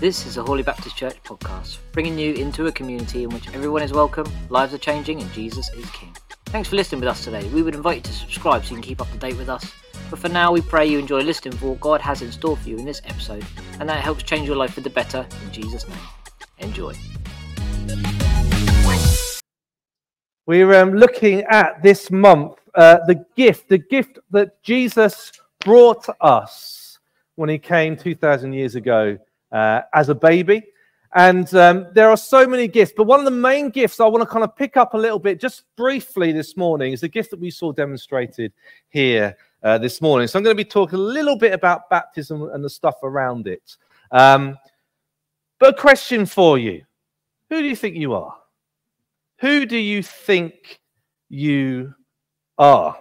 This is a Hawley Baptist Church podcast, bringing you into a community in which everyone is welcome, lives are changing, and Jesus is King. Thanks for listening with us today. We would invite you to subscribe so you can keep up to date with us. But for now, we pray you enjoy listening for what God has in store for you in this episode, and that helps change your life for the better in Jesus' name. Enjoy. We're um, looking at this month uh, the gift, the gift that Jesus brought us when he came 2,000 years ago uh, as a baby. And um, there are so many gifts, but one of the main gifts I want to kind of pick up a little bit just briefly this morning is the gift that we saw demonstrated here uh, this morning. So I'm going to be talking a little bit about baptism and the stuff around it. Um, but a question for you Who do you think you are? Who do you think you are?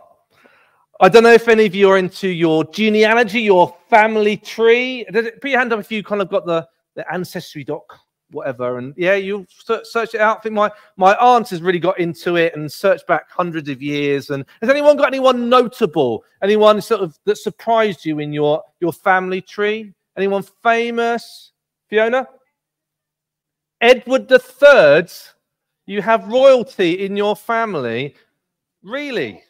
I don't know if any of you are into your genealogy, your family tree. Put your hand up if you kind of got the, the ancestry doc, whatever. And yeah, you search it out. I think my, my aunt has really got into it and searched back hundreds of years. And has anyone got anyone notable? Anyone sort of that surprised you in your, your family tree? Anyone famous? Fiona? Edward the Third. You have royalty in your family. Really?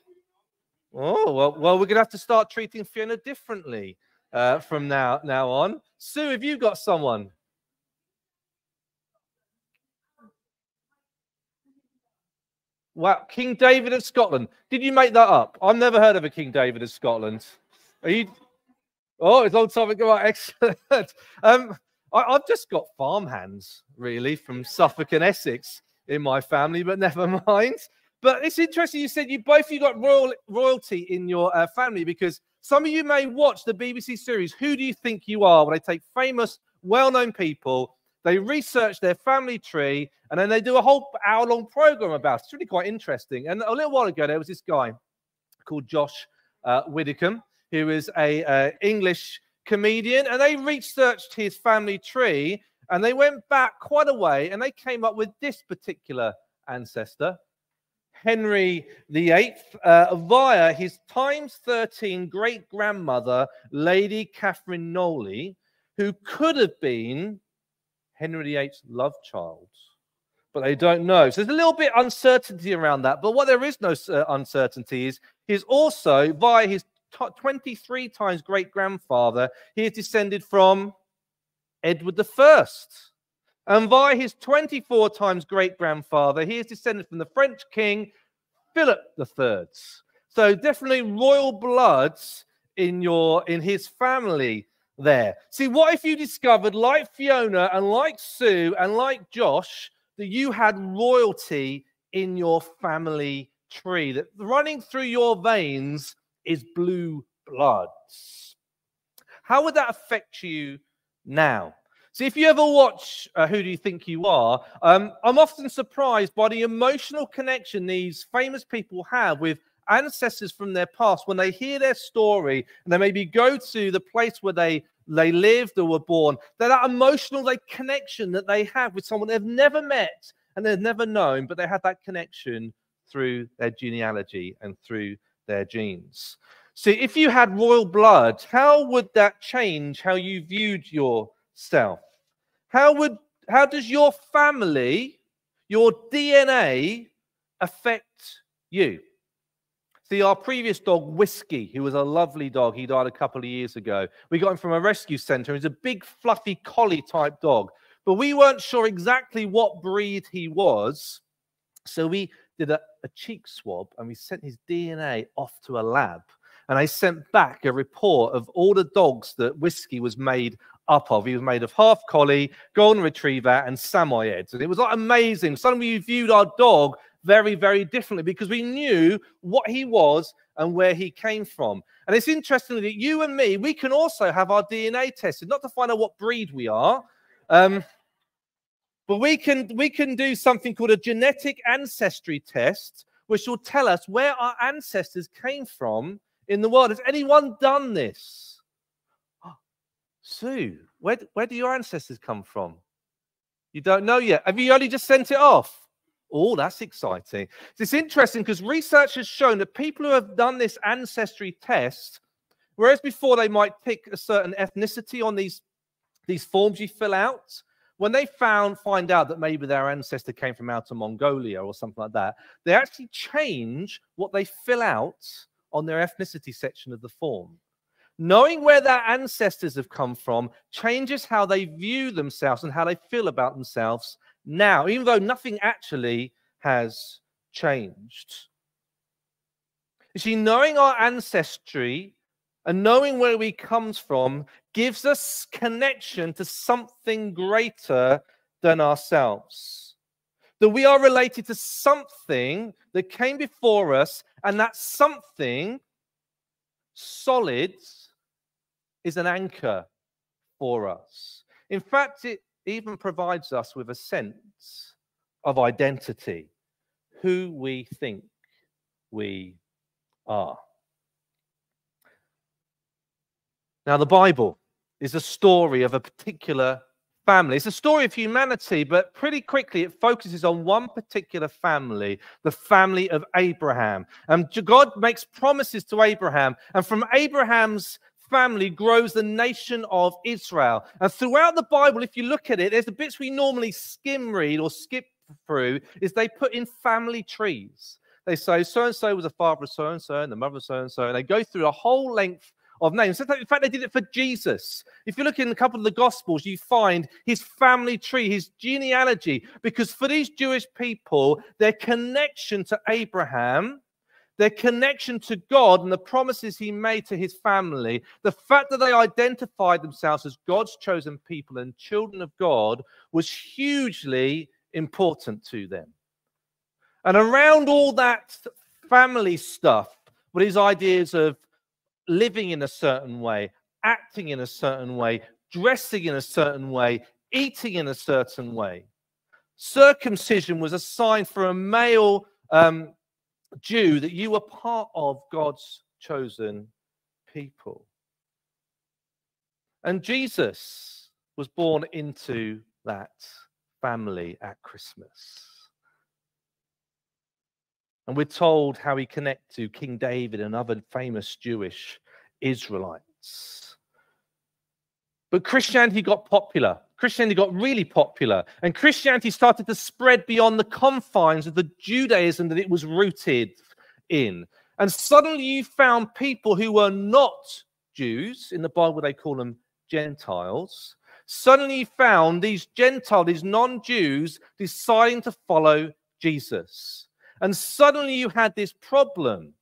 Oh, well, well we're going to have to start treating Fiona differently uh, from now, now on. Sue, have you got someone? Wow, King David of Scotland. Did you make that up? I've never heard of a King David of Scotland. Are you? Oh, it's a long time ago. Excellent. Um, I, have just got farmhands, really, from Suffolk and Essex in my family, but never mind. But it's interesting you said you both you got royal royalty in your uh, family because some of you may watch the BBC series Who Do You Think You Are, where they take famous, well-known people, they research their family tree, and then they do a whole hour-long program about it. It's really quite interesting. And a little while ago, there was this guy called Josh uh, Widdicombe, who is a uh, English comedian, and they researched his family tree, and they went back quite a way, and they came up with this particular ancestor. Henry VIII uh, via his times 13 great grandmother, Lady Catherine Knollys, who could have been Henry VIII's love child. But they don't know. So there's a little bit uncertainty around that. But what there is no uh, uncertainty is he's also, via his t- 23 times great grandfather, he is descended from Edward the First. And via his 24 times great grandfather, he is descended from the French king Philip III. So definitely royal bloods in your in his family there. See, what if you discovered, like Fiona and like Sue and like Josh, that you had royalty in your family tree, that running through your veins is blue bloods? How would that affect you now? See, if you ever watch uh, Who Do You Think You Are, um, I'm often surprised by the emotional connection these famous people have with ancestors from their past. When they hear their story and they maybe go to the place where they they lived or were born that, that emotional like connection that they have with someone they've never met and they've never known but they had that connection through their genealogy and through their genes. See if you had royal blood how would that change how you viewed your self? How would how does your family, your DNA affect you? See, our previous dog, Whiskey, who was a lovely dog, he died a couple of years ago. We got him from a rescue center. He's a big, fluffy collie type dog, but we weren't sure exactly what breed he was. So we did a, a cheek swab and we sent his DNA off to a lab. And I sent back a report of all the dogs that Whiskey was made up of. He was made of half collie, golden retriever, and samoyeds. And it was like amazing. Suddenly we viewed our dog very, very differently because we knew what he was and where he came from. And it's interesting that you and me, we can also have our DNA tested, not to find out what breed we are. Um, but we can we can do something called a genetic ancestry test, which will tell us where our ancestors came from in the world. Has anyone done this? Sue, where, where do your ancestors come from? You don't know yet. Have you only just sent it off? Oh, that's exciting. It's interesting because research has shown that people who have done this ancestry test Whereas before they might pick a certain ethnicity on these, these forms you fill out, when they found find out that maybe their ancestor came from outer Mongolia or something like that, they actually change what they fill out on their ethnicity section of the form. Knowing where their ancestors have come from changes how they view themselves and how they feel about themselves now, even though nothing actually has changed. You see, knowing our ancestry and knowing where we comes from gives us connection to something greater than ourselves. That we are related to something that came before us, and that something solid is an anchor for us. In fact, it even provides us with a sense of identity, who we think we are. Now, the Bible is a story of a particular family. It's a story of humanity, but pretty quickly it focuses on one particular family, the family of Abraham. And God makes promises to Abraham, and from Abraham's family grows the nation of Israel. And throughout the Bible, if you look at it, there's the bits we normally skim read or skip through, is they put in family trees. They say so and so was the father of so and so and the mother of so and so, and they go through a whole length of names. In fact, they did it for Jesus. If you look in a couple of the Gospels, you find his family tree, his genealogy, because for these Jewish people, their connection to Abraham, their connection to God and the promises he made to his family, the fact that they identified themselves as God's chosen people and children of God was hugely important to them. And around all that family stuff were these ideas of living in a certain way, acting in a certain way, dressing in a certain way, eating in a certain way. Circumcision was a sign for a male um, Jew that you were part of God's chosen people. And Jesus was born into that family at Christmas. And we're told how he connected to King David and other famous Jewish Israelites. But Christianity got popular. Christianity got really popular. And Christianity started to spread beyond the confines of the Judaism that it was rooted in. And suddenly you found people who were not Jews. In the Bible, they call them Gentiles. Suddenly you found these Gentiles, these non Jews, deciding to follow Jesus. And suddenly you had this problem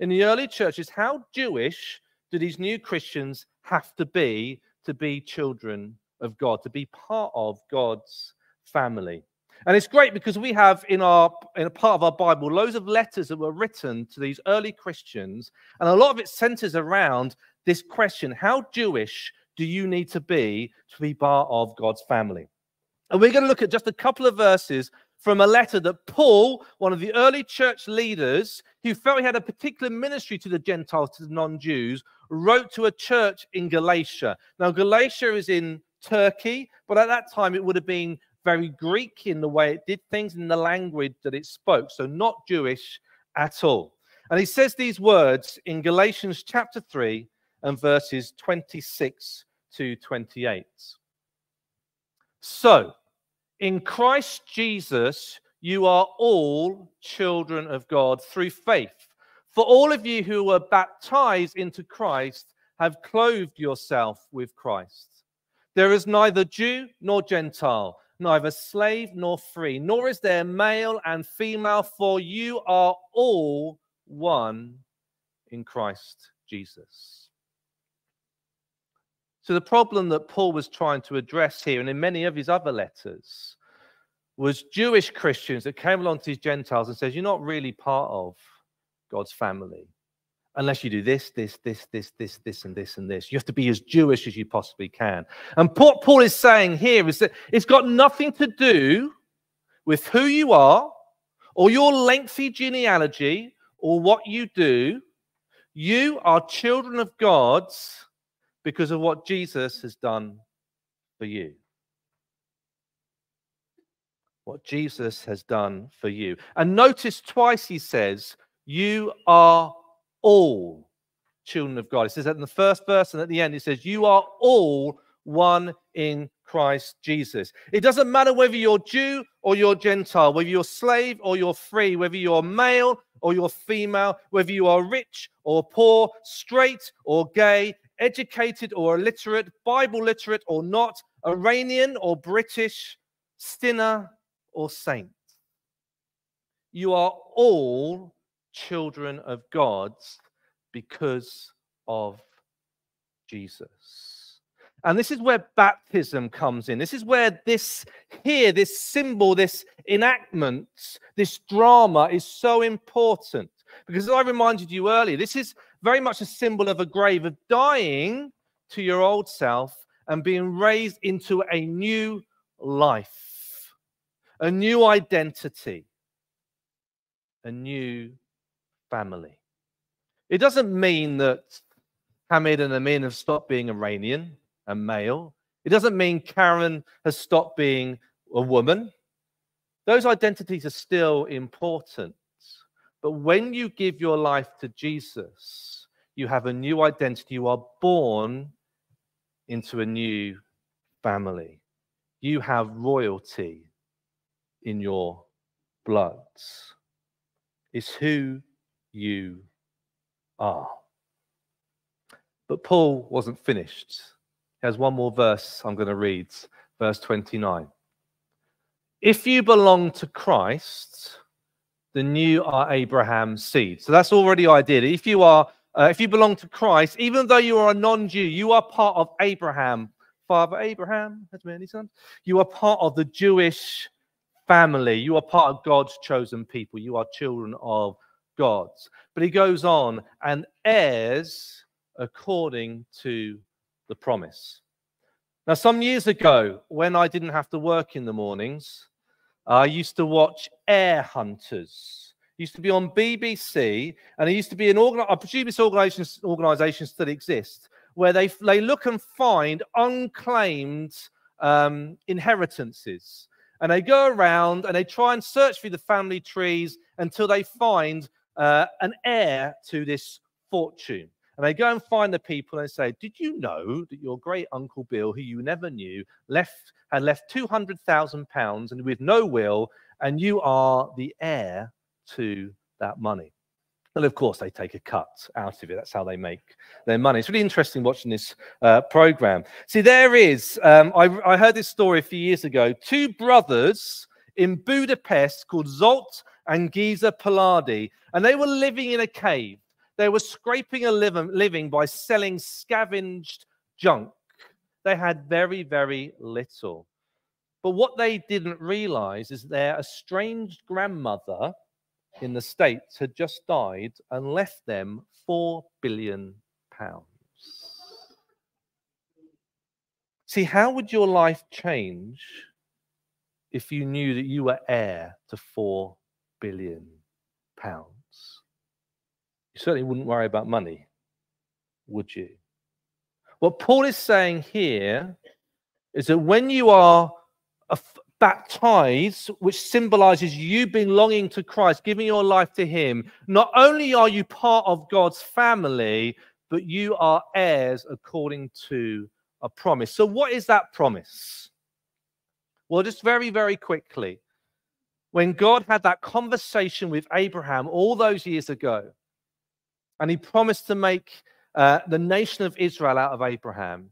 in the early churches. How Jewish do these new Christians have to be to be children of God, to be part of God's family? And it's great because we have in our in a part of our Bible loads of letters that were written to these early Christians, and a lot of it centers around this question: How Jewish do you need to be to be part of God's family? And we're going to look at just a couple of verses from a letter that Paul, one of the early church leaders who felt he had a particular ministry to the Gentiles, to the non Jews, wrote to a church in Galatia. Now, Galatia is in Turkey, but at that time it would have been very Greek in the way it did things, in the language that it spoke, so not Jewish at all. And he says these words in Galatians chapter 3 and verses 26 to 28. So, in Christ Jesus, you are all children of God through faith. For all of you who were baptized into Christ have clothed yourself with Christ. There is neither Jew nor Gentile, neither slave nor free, nor is there male and female, for you are all one in Christ Jesus. So, the problem that Paul was trying to address here, and in many of his other letters, was Jewish Christians that came along to these Gentiles and says, You're not really part of God's family unless you do this, this, this, this, this, this, and this, and this. You have to be as Jewish as you possibly can. And what Paul is saying here is that it's got nothing to do with who you are or your lengthy genealogy or what you do. You are children of God's because of what Jesus has done for you. What Jesus has done for you. And notice twice he says, You are all children of God. It says that in the first verse and at the end, it says, You are all one in Christ Jesus. It doesn't matter whether you're Jew or you're Gentile, whether you're slave or you're free, whether you're male or you're female, whether you are rich or poor, straight or gay, educated or illiterate, Bible literate or not, Iranian or British, sinner or saint. You are all children of God because of Jesus. And this is where baptism comes in. This is where this here, this symbol, this enactment, this drama is so important. Because as I reminded you earlier, this is very much a symbol of a grave, of dying to your old self and being raised into a new life, a new identity, a new family. It doesn't mean that Hamid and Amin have stopped being Iranian and male. It doesn't mean Karen has stopped being a woman. Those identities are still important. But when you give your life to Jesus, you have a new identity. You are born into a new family. You have royalty in your blood. It's who you are. But Paul wasn't finished. There's one more verse I'm going to read, verse 29. If you belong to Christ, then you are Abraham's seed. So that's already idea. If you are, uh, if you belong to Christ, even though you are a non-Jew, you are part of Abraham. Father Abraham has many sons. You are part of the Jewish family. You are part of God's chosen people. You are children of God. But he goes on and heirs according to the promise. Now, some years ago, when I didn't have to work in the mornings, I used to watch Heir Hunters. It used to be on BBC, and it used to be an organ- I presume this organization, organization still exists, where they, they look and find unclaimed um, inheritances. And they go around and they try and search through the family trees until they find uh, an heir to this fortune. And they go and find the people and say, Did you know that your great uncle Bill, who you never knew, left had left £200,000 and with no will, and you are the heir to that money? And of course, they take a cut out of it. That's how they make their money. It's really interesting watching this uh, program. See, there is, um, I, I heard this story a few years ago. Two brothers in Budapest called Zsolt and Geza Peladi, and they were living in a cave. They were scraping a living by selling scavenged junk. They had very, very little. But what they didn't realize is their estranged grandmother in the States had just died and left them four billion pounds. See, how would your life change if you knew that you were heir to four billion pounds? You certainly wouldn't worry about money, would you? What Paul is saying here is that when you are baptized, which symbolizes you belonging to Christ, giving your life to Him, not only are you part of God's family, but you are heirs according to a promise. So, what is that promise? Well, just very, very quickly, when God had that conversation with Abraham all those years ago, and he promised to make uh, the nation of Israel out of Abraham.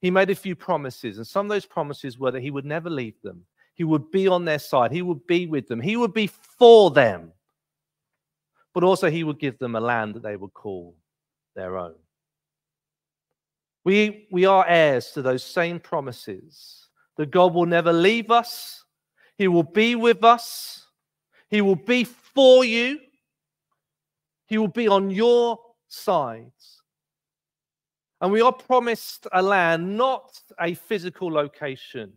He made a few promises, and some of those promises were that he would never leave them. He would be on their side. He would be with them. He would be for them. But also, he would give them a land that they would call their own. We, we are heirs to those same promises that God will never leave us, He will be with us, He will be for you, he will be on your sides. And we are promised a land, not a physical location,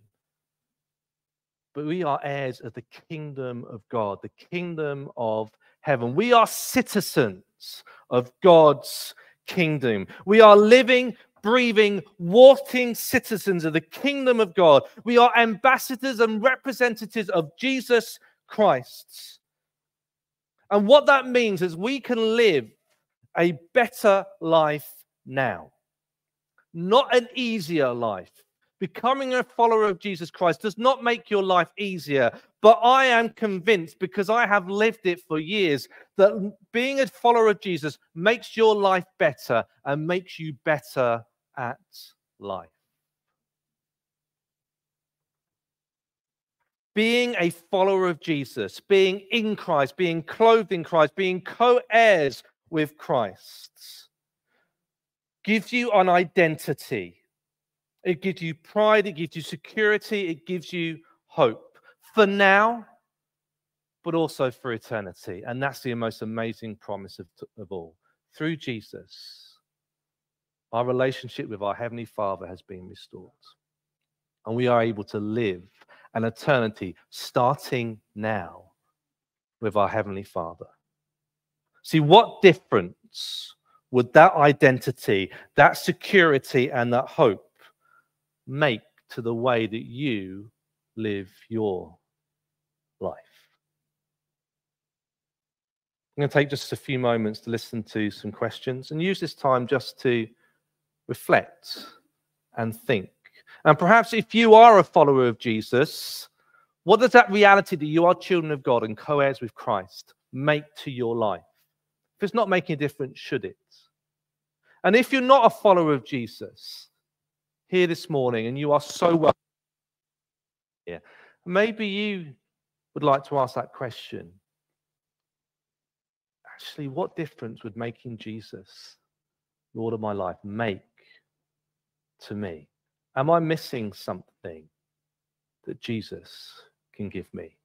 but we are heirs of the kingdom of God, the kingdom of heaven. We are citizens of God's kingdom. We are living, breathing, walking citizens of the kingdom of God. We are ambassadors and representatives of Jesus Christ. And what that means is we can live a better life now, not an easier life. Becoming a follower of Jesus Christ does not make your life easier, but I am convinced because I have lived it for years that being a follower of Jesus makes your life better and makes you better at life. being a follower of Jesus, being in Christ, being clothed in Christ, being co heirs with Christ gives you an identity. It gives you pride, it gives you security, it gives you hope for now, but also for eternity. And that's the most amazing promise of, of all. Through Jesus, our relationship with our Heavenly Father has been restored. And we are able to live an eternity starting now with our Heavenly Father. See, what difference would that identity, that security, and that hope make to the way that you live your life? I'm going to take just a few moments to listen to some questions and use this time just to reflect and think and perhaps if you are a follower of Jesus, what does that reality that you are children of God and co heirs with Christ make to your life? If it's not making a difference, should it? And if you're not a follower of Jesus here this morning and you are so well here, maybe you would like to ask that question. Actually, what difference would making Jesus Lord of my life make to me? Am I missing something that Jesus can give me?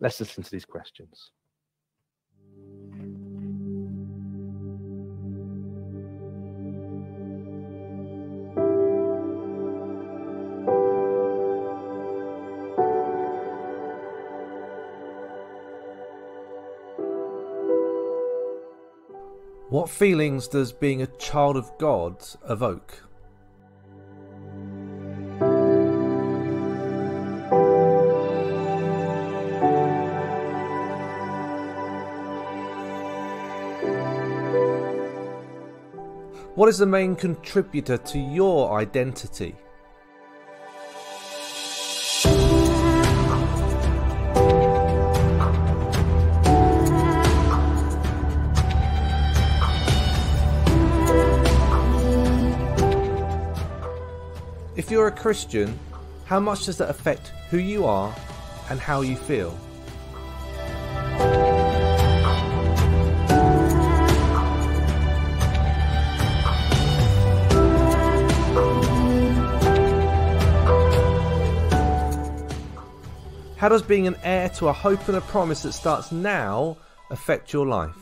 Let's listen to these questions. What feelings does being a child of God evoke? What is the main contributor to your identity? If you're a Christian, how much does that affect who you are and how you feel? How does being an heir to a hope and a promise that starts now affect your life?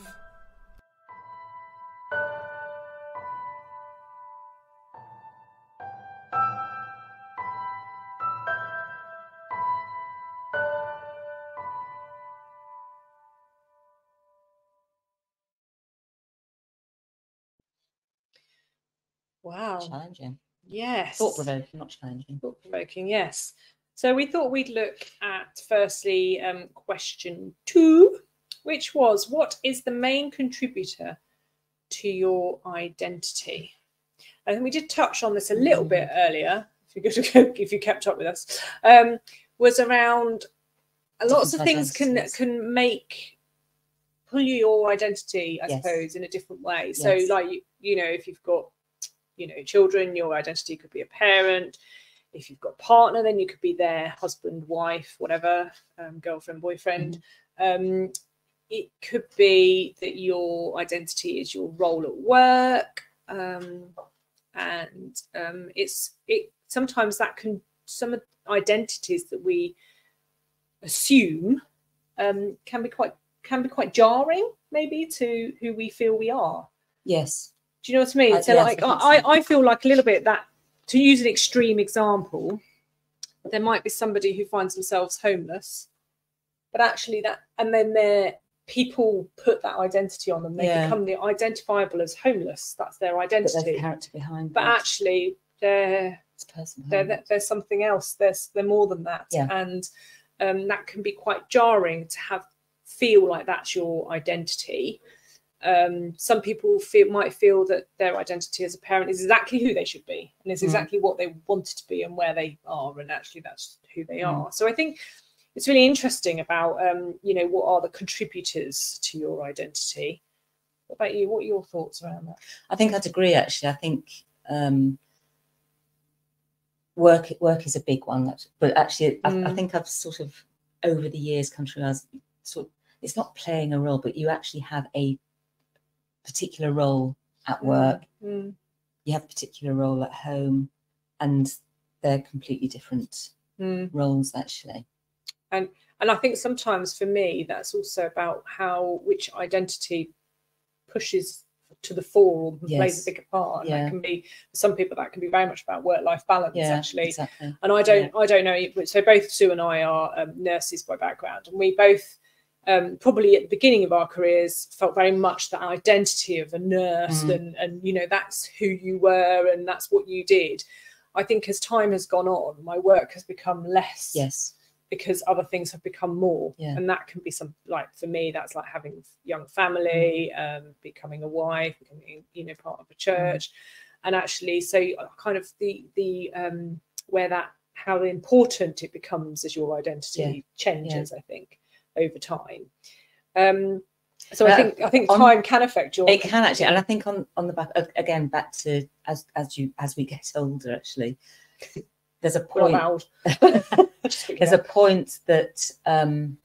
Wow. Challenging. Yes. Thought provoking, not challenging. Thought provoking, yes. So we thought we'd look at firstly um, question two, which was what is the main contributor to your identity? I think we did touch on this a little bit earlier. If you go if you kept up with us, um, was around lots of things can can make pull you your identity, I Yes. suppose, in a different way. So, like you know, if you've got you know children, your identity could be a parent if you've got a partner, then you could be their husband, wife, whatever, um, girlfriend, boyfriend. Um, it could be that your identity is your role at work, um, and um, it's it. Sometimes that can some identities that we assume um, can be quite can be quite jarring, maybe to who we feel we are. Yes. Do you know what I mean? Uh, so yes, like I I. I feel like a little bit that to use an extreme example, there might be somebody who finds themselves homeless, but actually that and then they're people put that identity on them. They Yeah. become the identifiable as homeless. That's their But there's identity. character behind But it. actually they're It's a person. they're, they're, something else. There's they're more than that. Yeah. And um, that can be quite jarring to have feel like that's your identity. Um, some people feel might feel that their identity as a parent is exactly who they should be and is Mm. exactly what they wanted to be and where they are, and actually that's who they Mm. are. So I think it's really interesting about um, you know what are the contributors to your identity. What about you? What are your thoughts around that? I think I'd agree. Actually, I think um, work work is a big one. But actually, I, I Mm. think I've sort of over the years come to realize sort. It's not playing a role, but you actually have a particular role at work. Mm, You have a particular role at home, and they're completely different mm. roles. Actually, and and I think sometimes for me that's also about how which identity pushes to the fore or plays a bigger part. And Yeah. that can be for some people that can be very much about work-life balance yeah, actually. exactly. And I don't I don't know. So both Sue and I are um, nurses by background, and we both um, probably at the beginning of our careers felt very much that identity of a nurse Mm. and and you know that's who you were and that's what you did. I think as time has gone on, my work has become less Yes, because other things have become more Yeah. and that can be some like for me that's like having young family Mm. um becoming a wife becoming you know part of a church and actually so uh, kind of the the um where that how important it becomes as your identity changes i think over time um so i think i think on- time can affect your it can actually, and I think on on the back again back to as as you as we get older, actually, there's a point. not loud. Just picking there's a point that um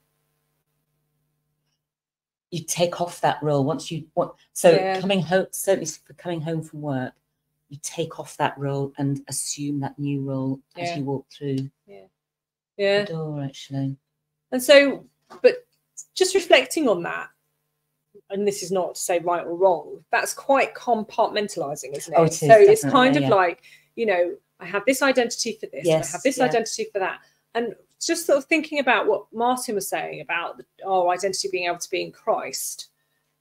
you take off that role once you want so Yeah. coming home certainly for coming home from work you take off that role and assume that new role Yeah. as you walk through yeah the door actually And so, but just reflecting on that, and this is not to say right or wrong, that's quite compartmentalizing, isn't it? Oh, it is, so it's kind of yeah. like, you know, I have this identity for this, and I have this yeah. identity for that. And just sort of thinking about what Martin was saying about the, our identity being able to be in Christ.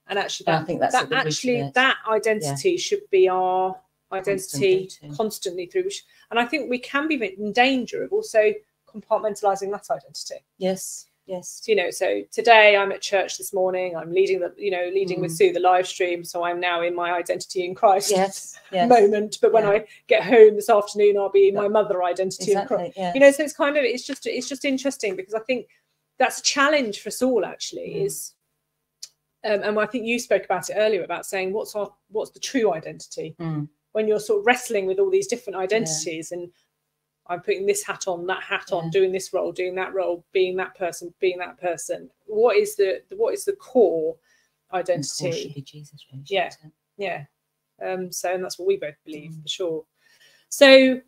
And actually, And I that, think that's that at the root of actually that identity should be our identity constantly through which and I think we can be in danger of also compartmentalizing that identity yes yes you know so today i'm at church this morning i'm leading the you know leading with Mm. sue the live stream so i'm now in my identity in christ yes yes moment but when Yeah. i get home this afternoon i'll be in my mother identity in christ exactly yeah you know so it's kind of it's just it's just interesting because i think that's a challenge for us all actually Mm. is um, and i think you spoke about it earlier about saying what's our what's the true identity Mm. when you're sort of wrestling with all these different identities and I'm putting this hat on, that hat on, Yeah. doing this role, doing that role, being that person, being that person. What is the what is the core And the core should identity? jesus Yeah. Yeah. Um, so and that's what we both believe Mm. for sure. So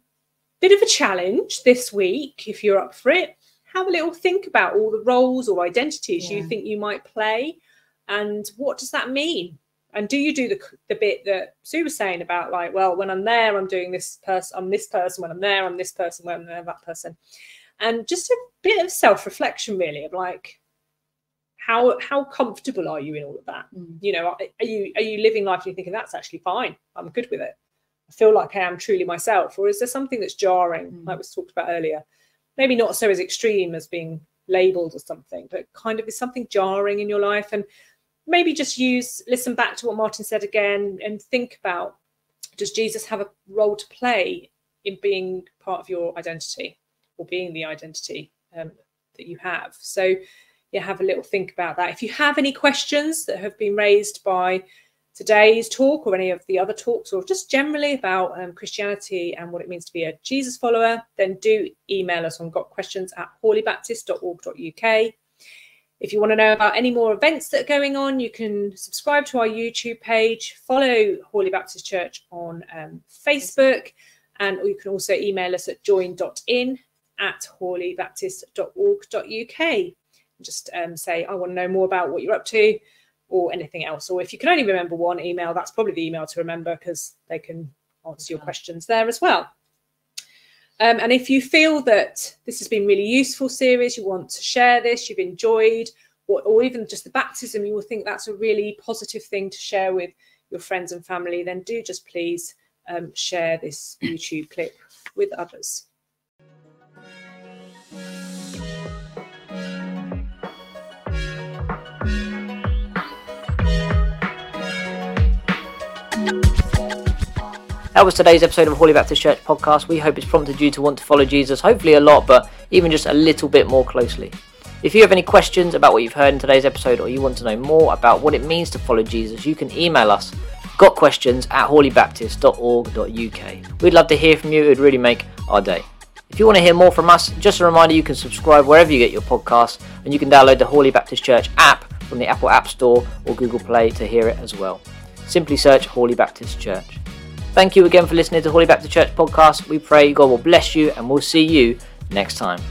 bit of a challenge this week, if you're up for it. Have a little think about all the roles or identities you think you might play and what does that mean? And do you do the the bit that Sue was saying about like, well, when I'm there, I'm doing this person, I'm this person. When I'm there, I'm this person. When I'm there, that person. And just a bit of self reflection, really, of like, how how comfortable are you in all of that? Mm. You know, are you are you living life and you're thinking that's actually fine? I'm good with it. I feel like I am truly myself, or is there something that's jarring, Mm. like was talked about earlier? Maybe not so as extreme as being labeled or something, but kind of is something jarring in your life and maybe just use listen back to what martin said again and think about does jesus have a role to play in being part of your identity or being the identity um, that you have? So yeah have a little think about that. If you have any questions that have been raised by today's talk or any of the other talks or just generally about um, christianity and what it means to be a jesus follower then do email us on gotquestions at hawleybaptist.org.uk if you want to know about any more events that are going on, you can subscribe to our YouTube page, follow Hawley Baptist Church on um, Facebook, and you can also email us at join.in at hawleybaptist.org.uk. Just um, say, I want to know more about what you're up to or anything else. Or if you can only remember one email, that's probably the email to remember because they can answer your questions there as well. Um, and if you feel that this has been really useful series, you want to share this, you've enjoyed, or, or even just the baptism, you will think that's a really positive thing to share with your friends and family, then do just please um, share this YouTube clip with others. That was today's episode of Hawley Baptist Church podcast. We hope it's prompted you to want to follow Jesus, hopefully a lot, but even just a little bit more closely. If you have any questions about what you've heard in today's episode or you want to know more about what it means to follow Jesus, you can email us gotquestions at hawleybaptist.org.uk. We'd love to hear from you, it would really make our day. If you want to hear more from us, just a reminder you can subscribe wherever you get your podcasts and you can download the Hawley Baptist Church app from the Apple App Store or Google Play to hear it as well. Simply search Hawley Baptist Church. Thank you again for listening to Hawley Baptist Church podcast. We pray God will bless you and we'll see you next time.